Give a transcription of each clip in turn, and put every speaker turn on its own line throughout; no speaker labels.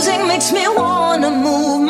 music makes me wanna move.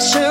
pressure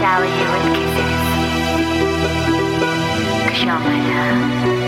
shower you with kisses. Cause you're my love.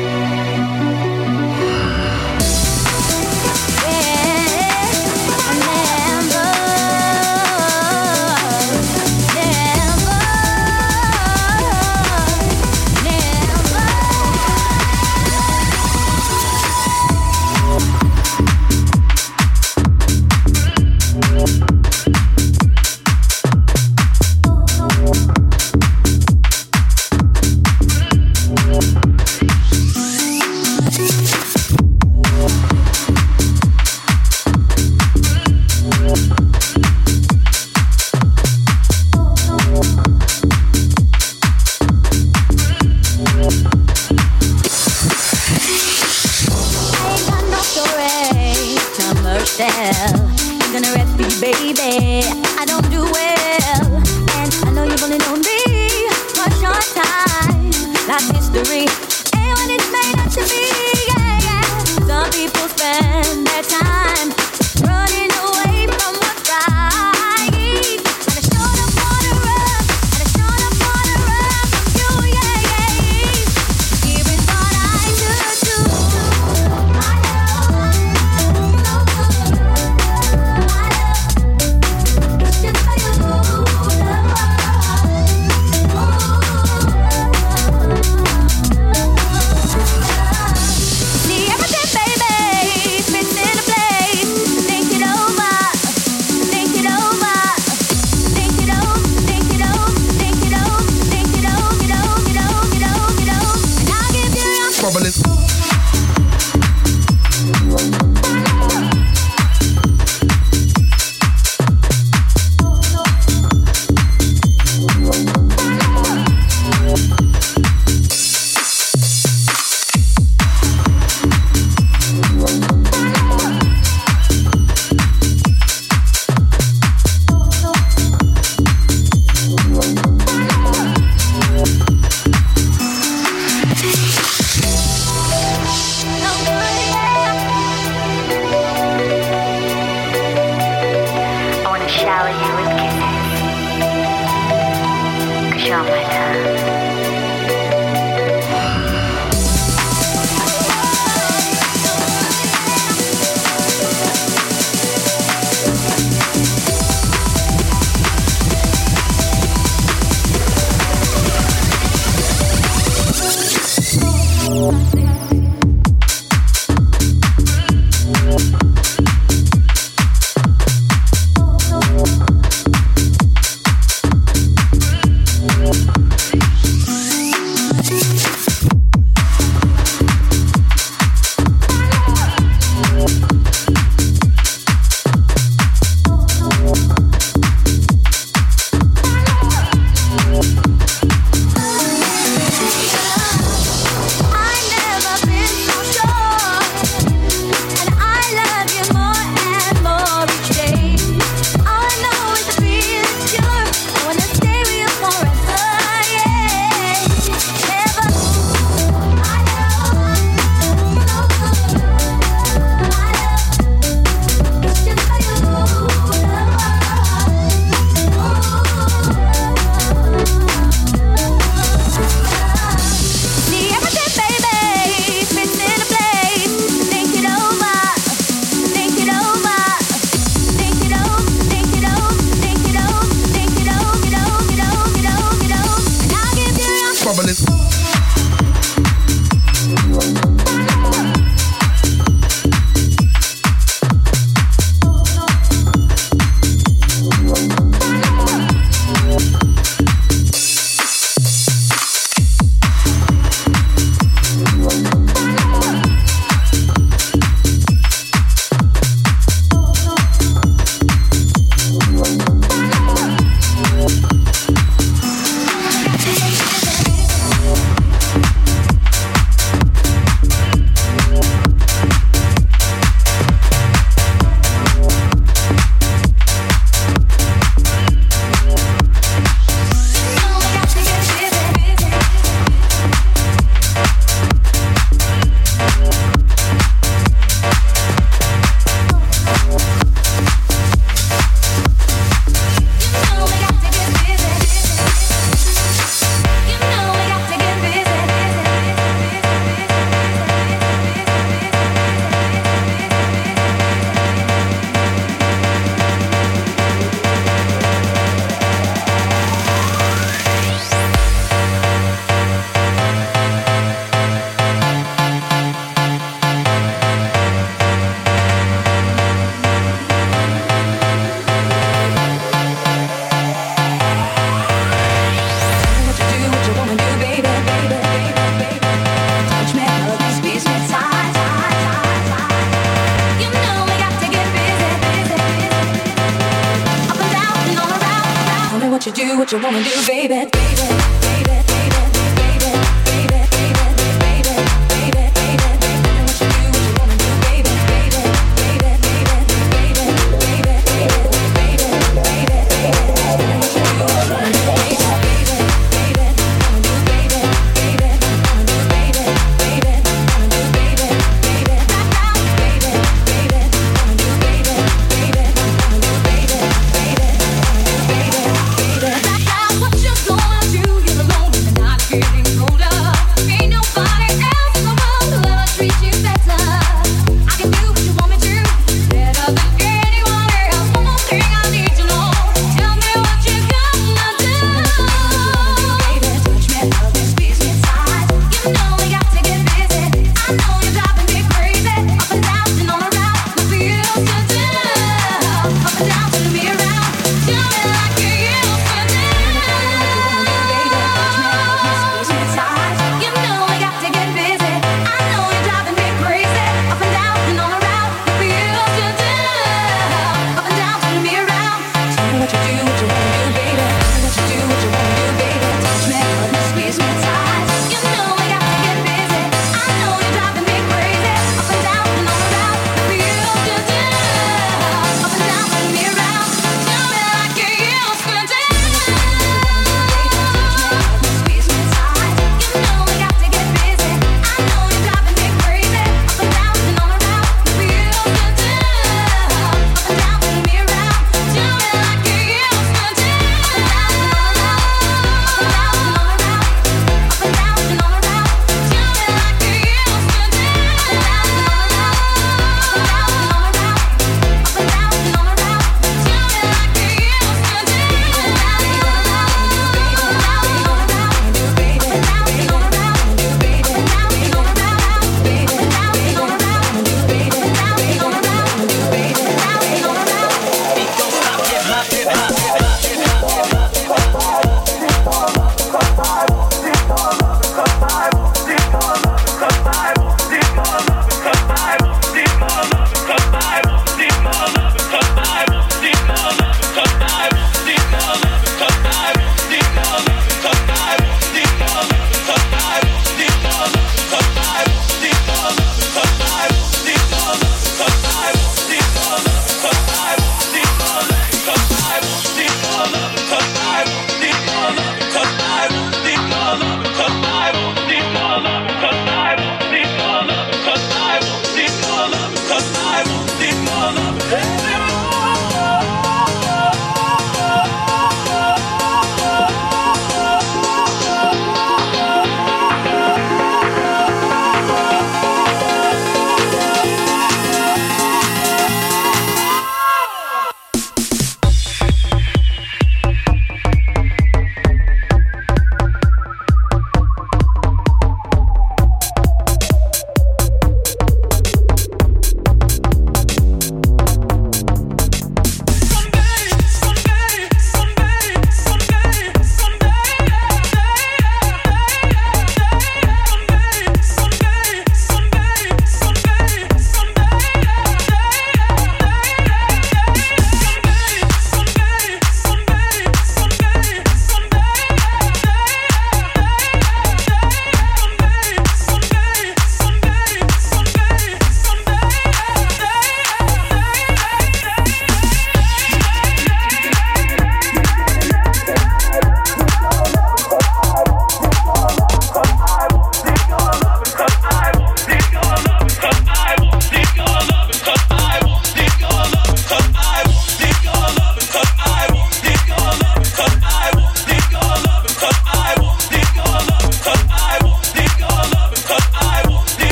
shower you with kisses. Cause you're my love.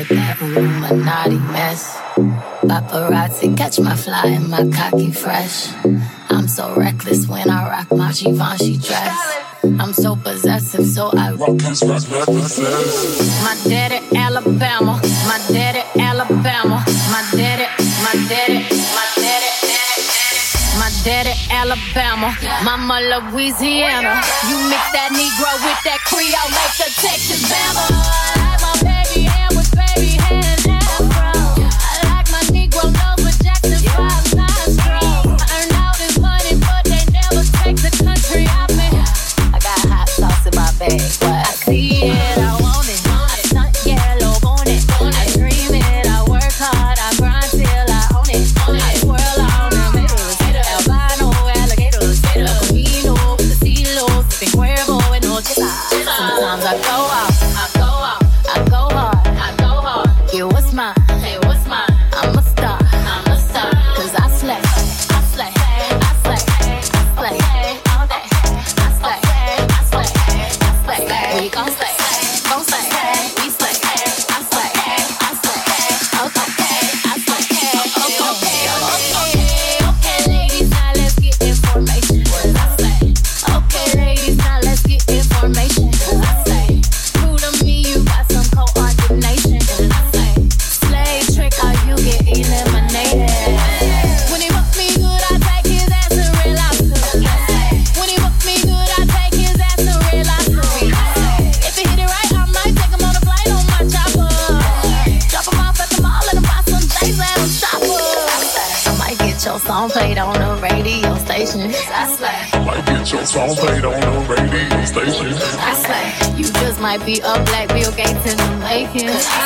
with
that Illuminati
mess. Paparazzi catch my fly and my cocky fresh. I'm so reckless when I rock my Givenchy dress. I'm so possessive, so I
rock and smash
My daddy Alabama, my daddy Alabama, my daddy, my daddy, my daddy. My daddy Alabama, mama Louisiana. You mix that Negro with that Creole, make the Texas Bama. might be a black Bill Gates in the making.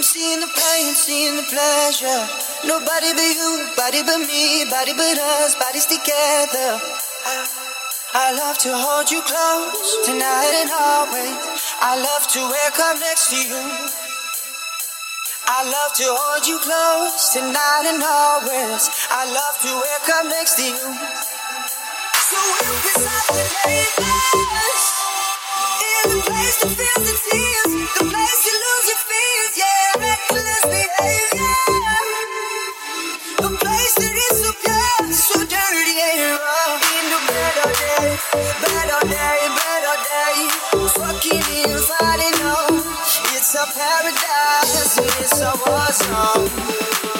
I'm
seeing the pain, seeing the pleasure. Nobody but you, body but me, body but us, bodies together. I, I love to hold you close tonight and always. I love to wake up next to you. I love to hold you close tonight and always. I love to wake up next to you. So we'll be silent in the place that feels the tears, better day, better day. It's a paradise it's a war zone.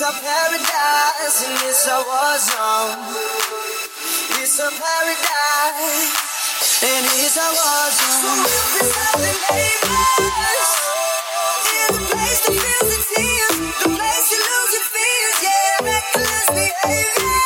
It's a paradise and it's a war zone. It's a paradise and it's a war zone. So we'll be silent neighbors. In the place that feels the tears, the place you lose your fears, yeah, reckless behavior.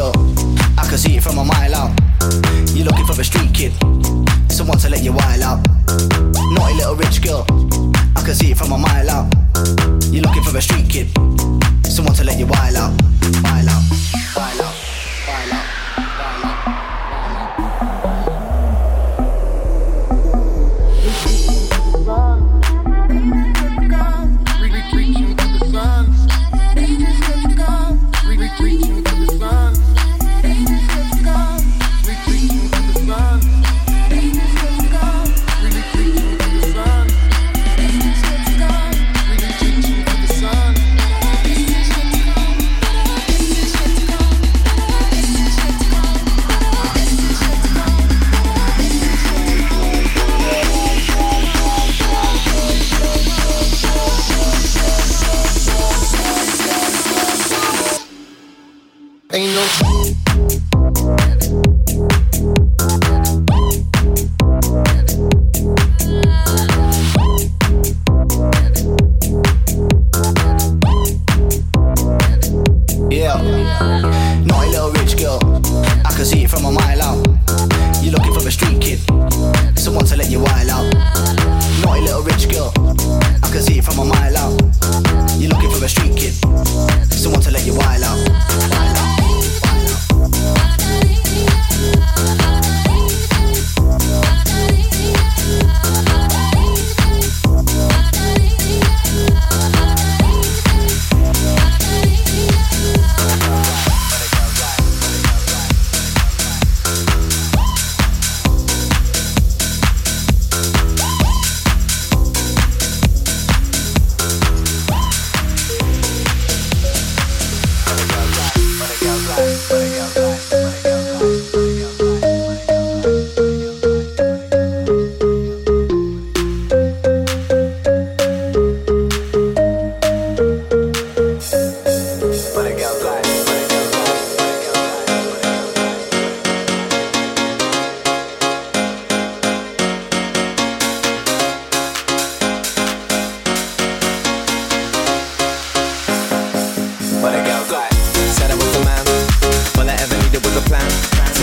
Girl. I can see it from a mile out. You're looking for a street kid. Someone to let you wild out. Naughty little rich girl. I can see it from a mile out. You're looking for a street kid. Someone to let you wild out. Wild out. Wild out.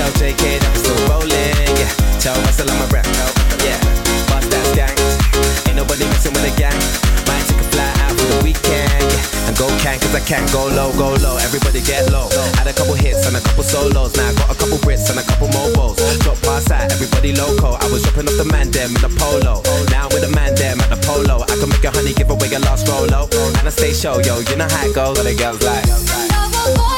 We're still rolling. Yeah. Tell I'm a rep. Yeah. Bust gang. Ain't nobody messing with the gang. Might take a fly out for the weekend. Yeah. And go can cause I can go low, go low. Everybody get low. Had a couple hits and a couple solos. Now I got a couple Brits and a couple MOBOs. Drop past that, everybody loco. I was dropping off the man them in the polo. Now I'm with the man them at the polo. I can make a honey give away a last rolo. And I stay show, yo, you know how it goes. What the girls like.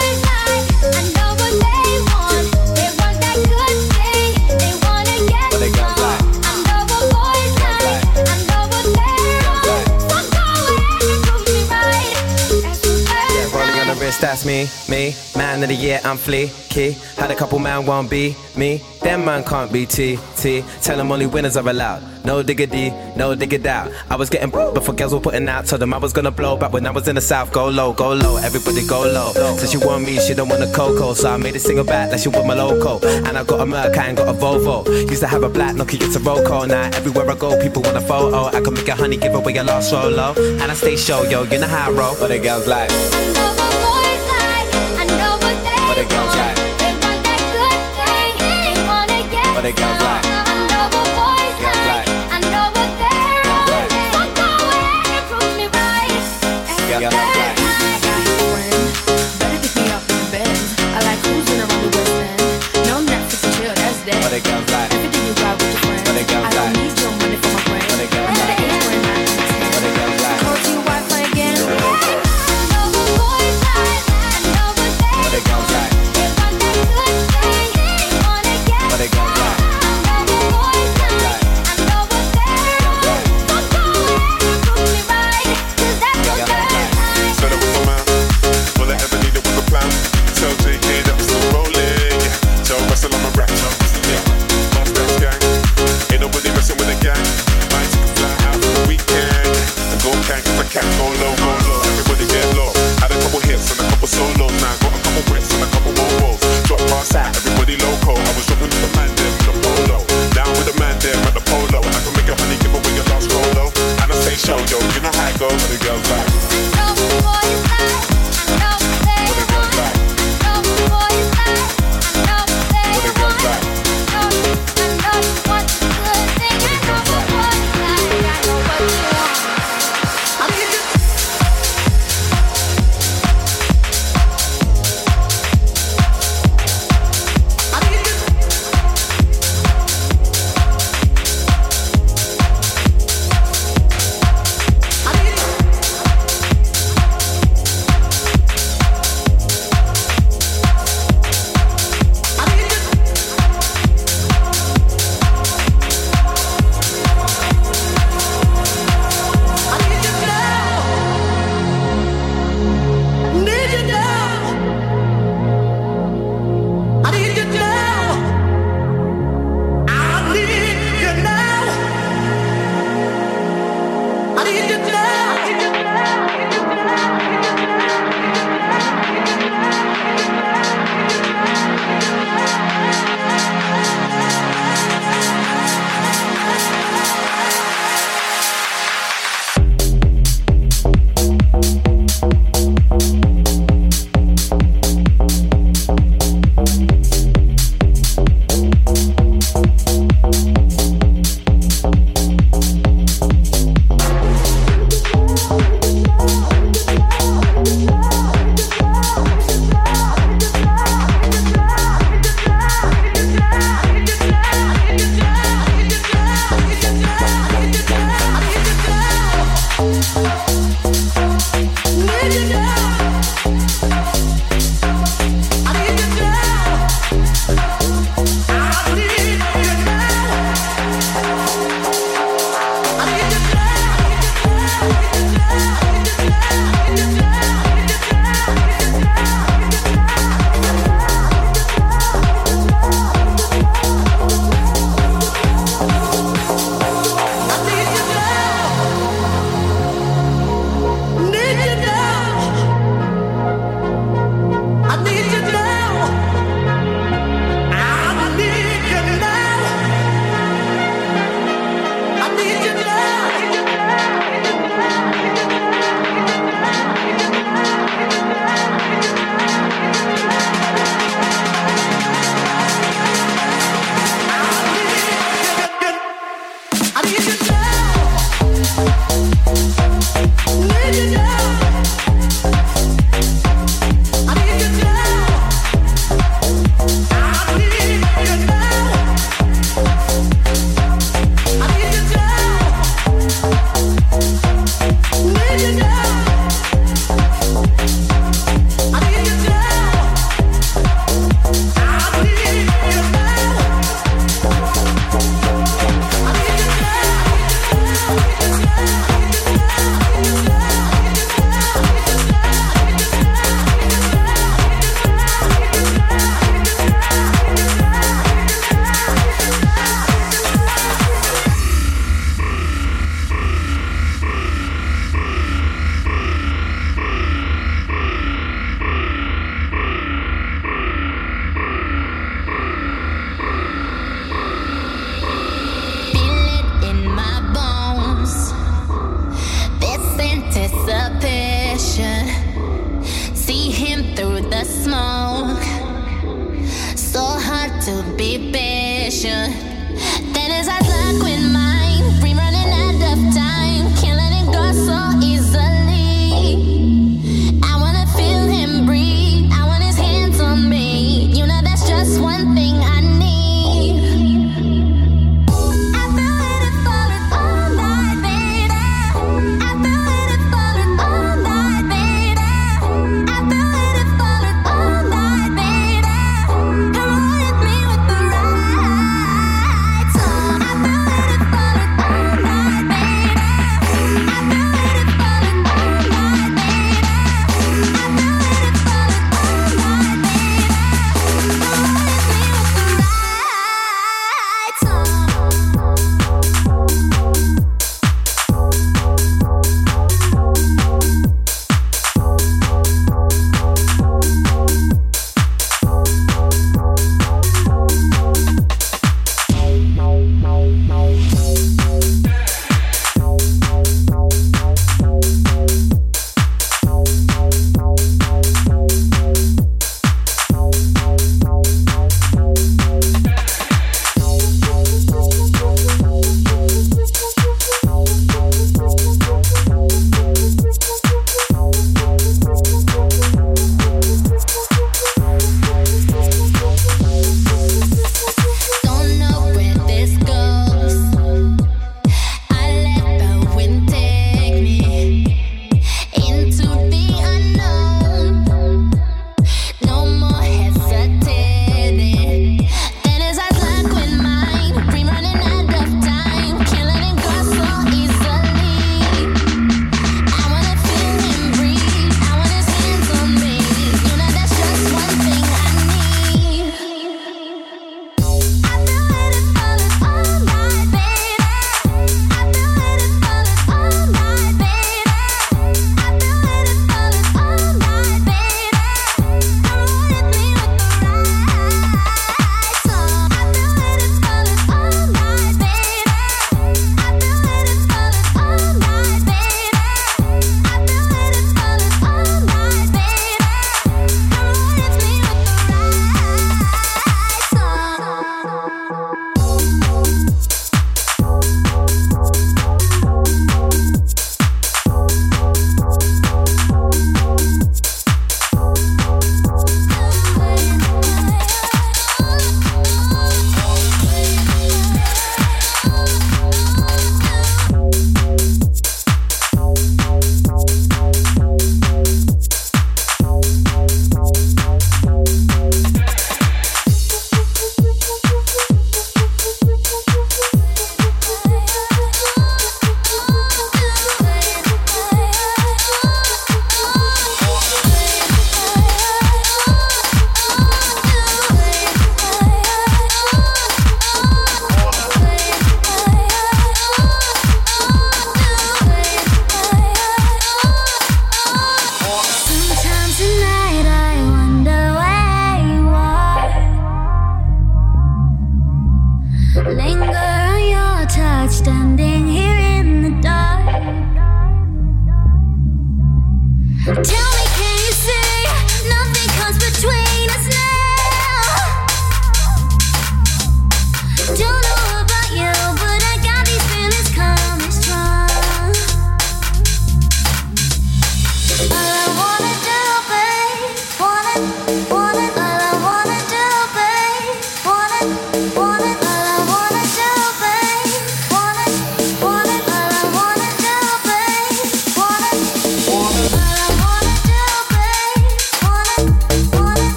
Wrist, that's me, me. Man of the year, I'm fleeky. Had a couple man won't be me. Them man can't be T, T. Tell them only winners are allowed. No diggity, no diggity out. I was getting broke before girls were putting out. Told them I was gonna blow back when I was in the south. Go low, go low, everybody go low. So she want me, she don't want a cocoa. So I made a single back like she want my loco. And I got a Merc, I ain't got a Volvo. Used to have a black Nokia, it's a Roco. Now everywhere I go, people want a photo. I can make a honey, give away a lost solo. And I stay show, yo, you know how I roll. What the girls like? The girls like?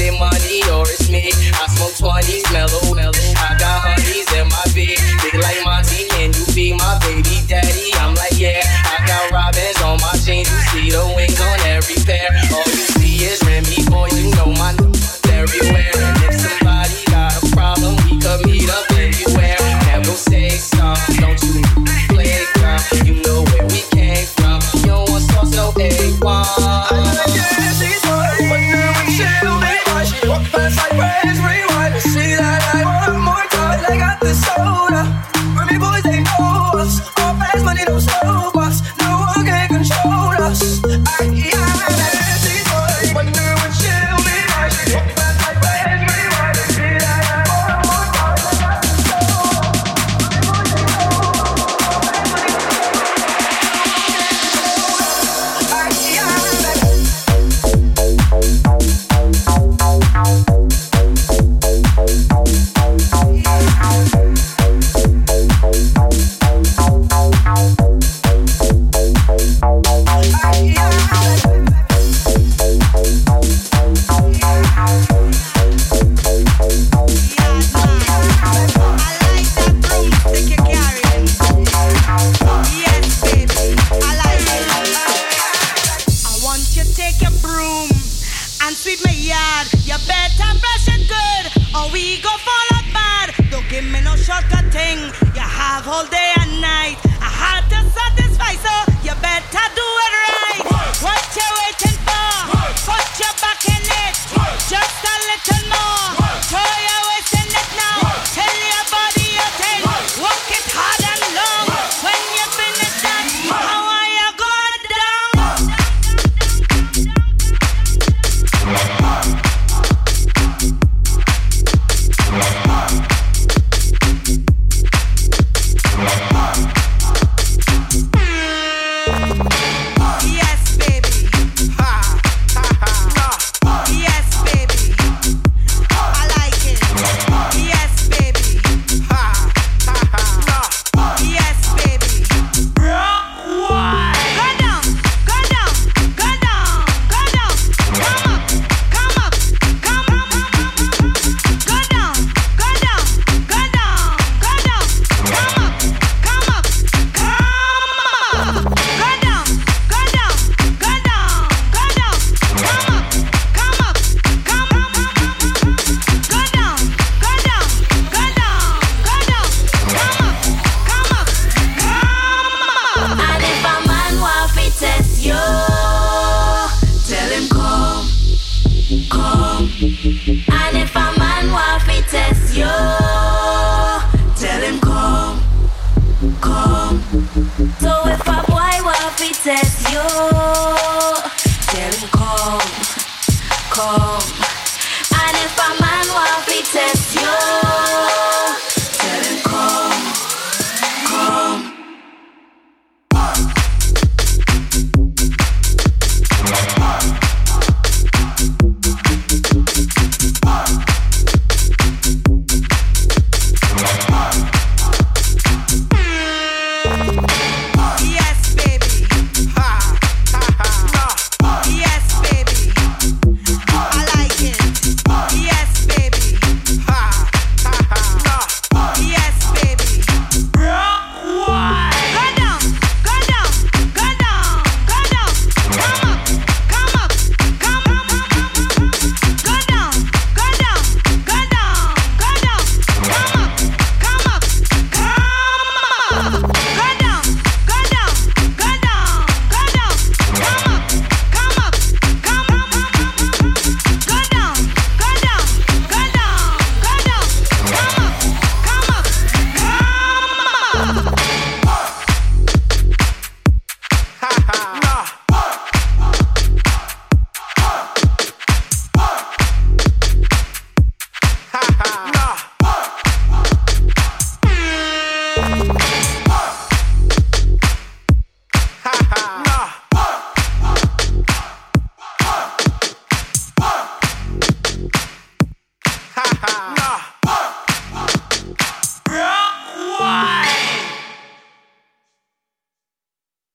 Is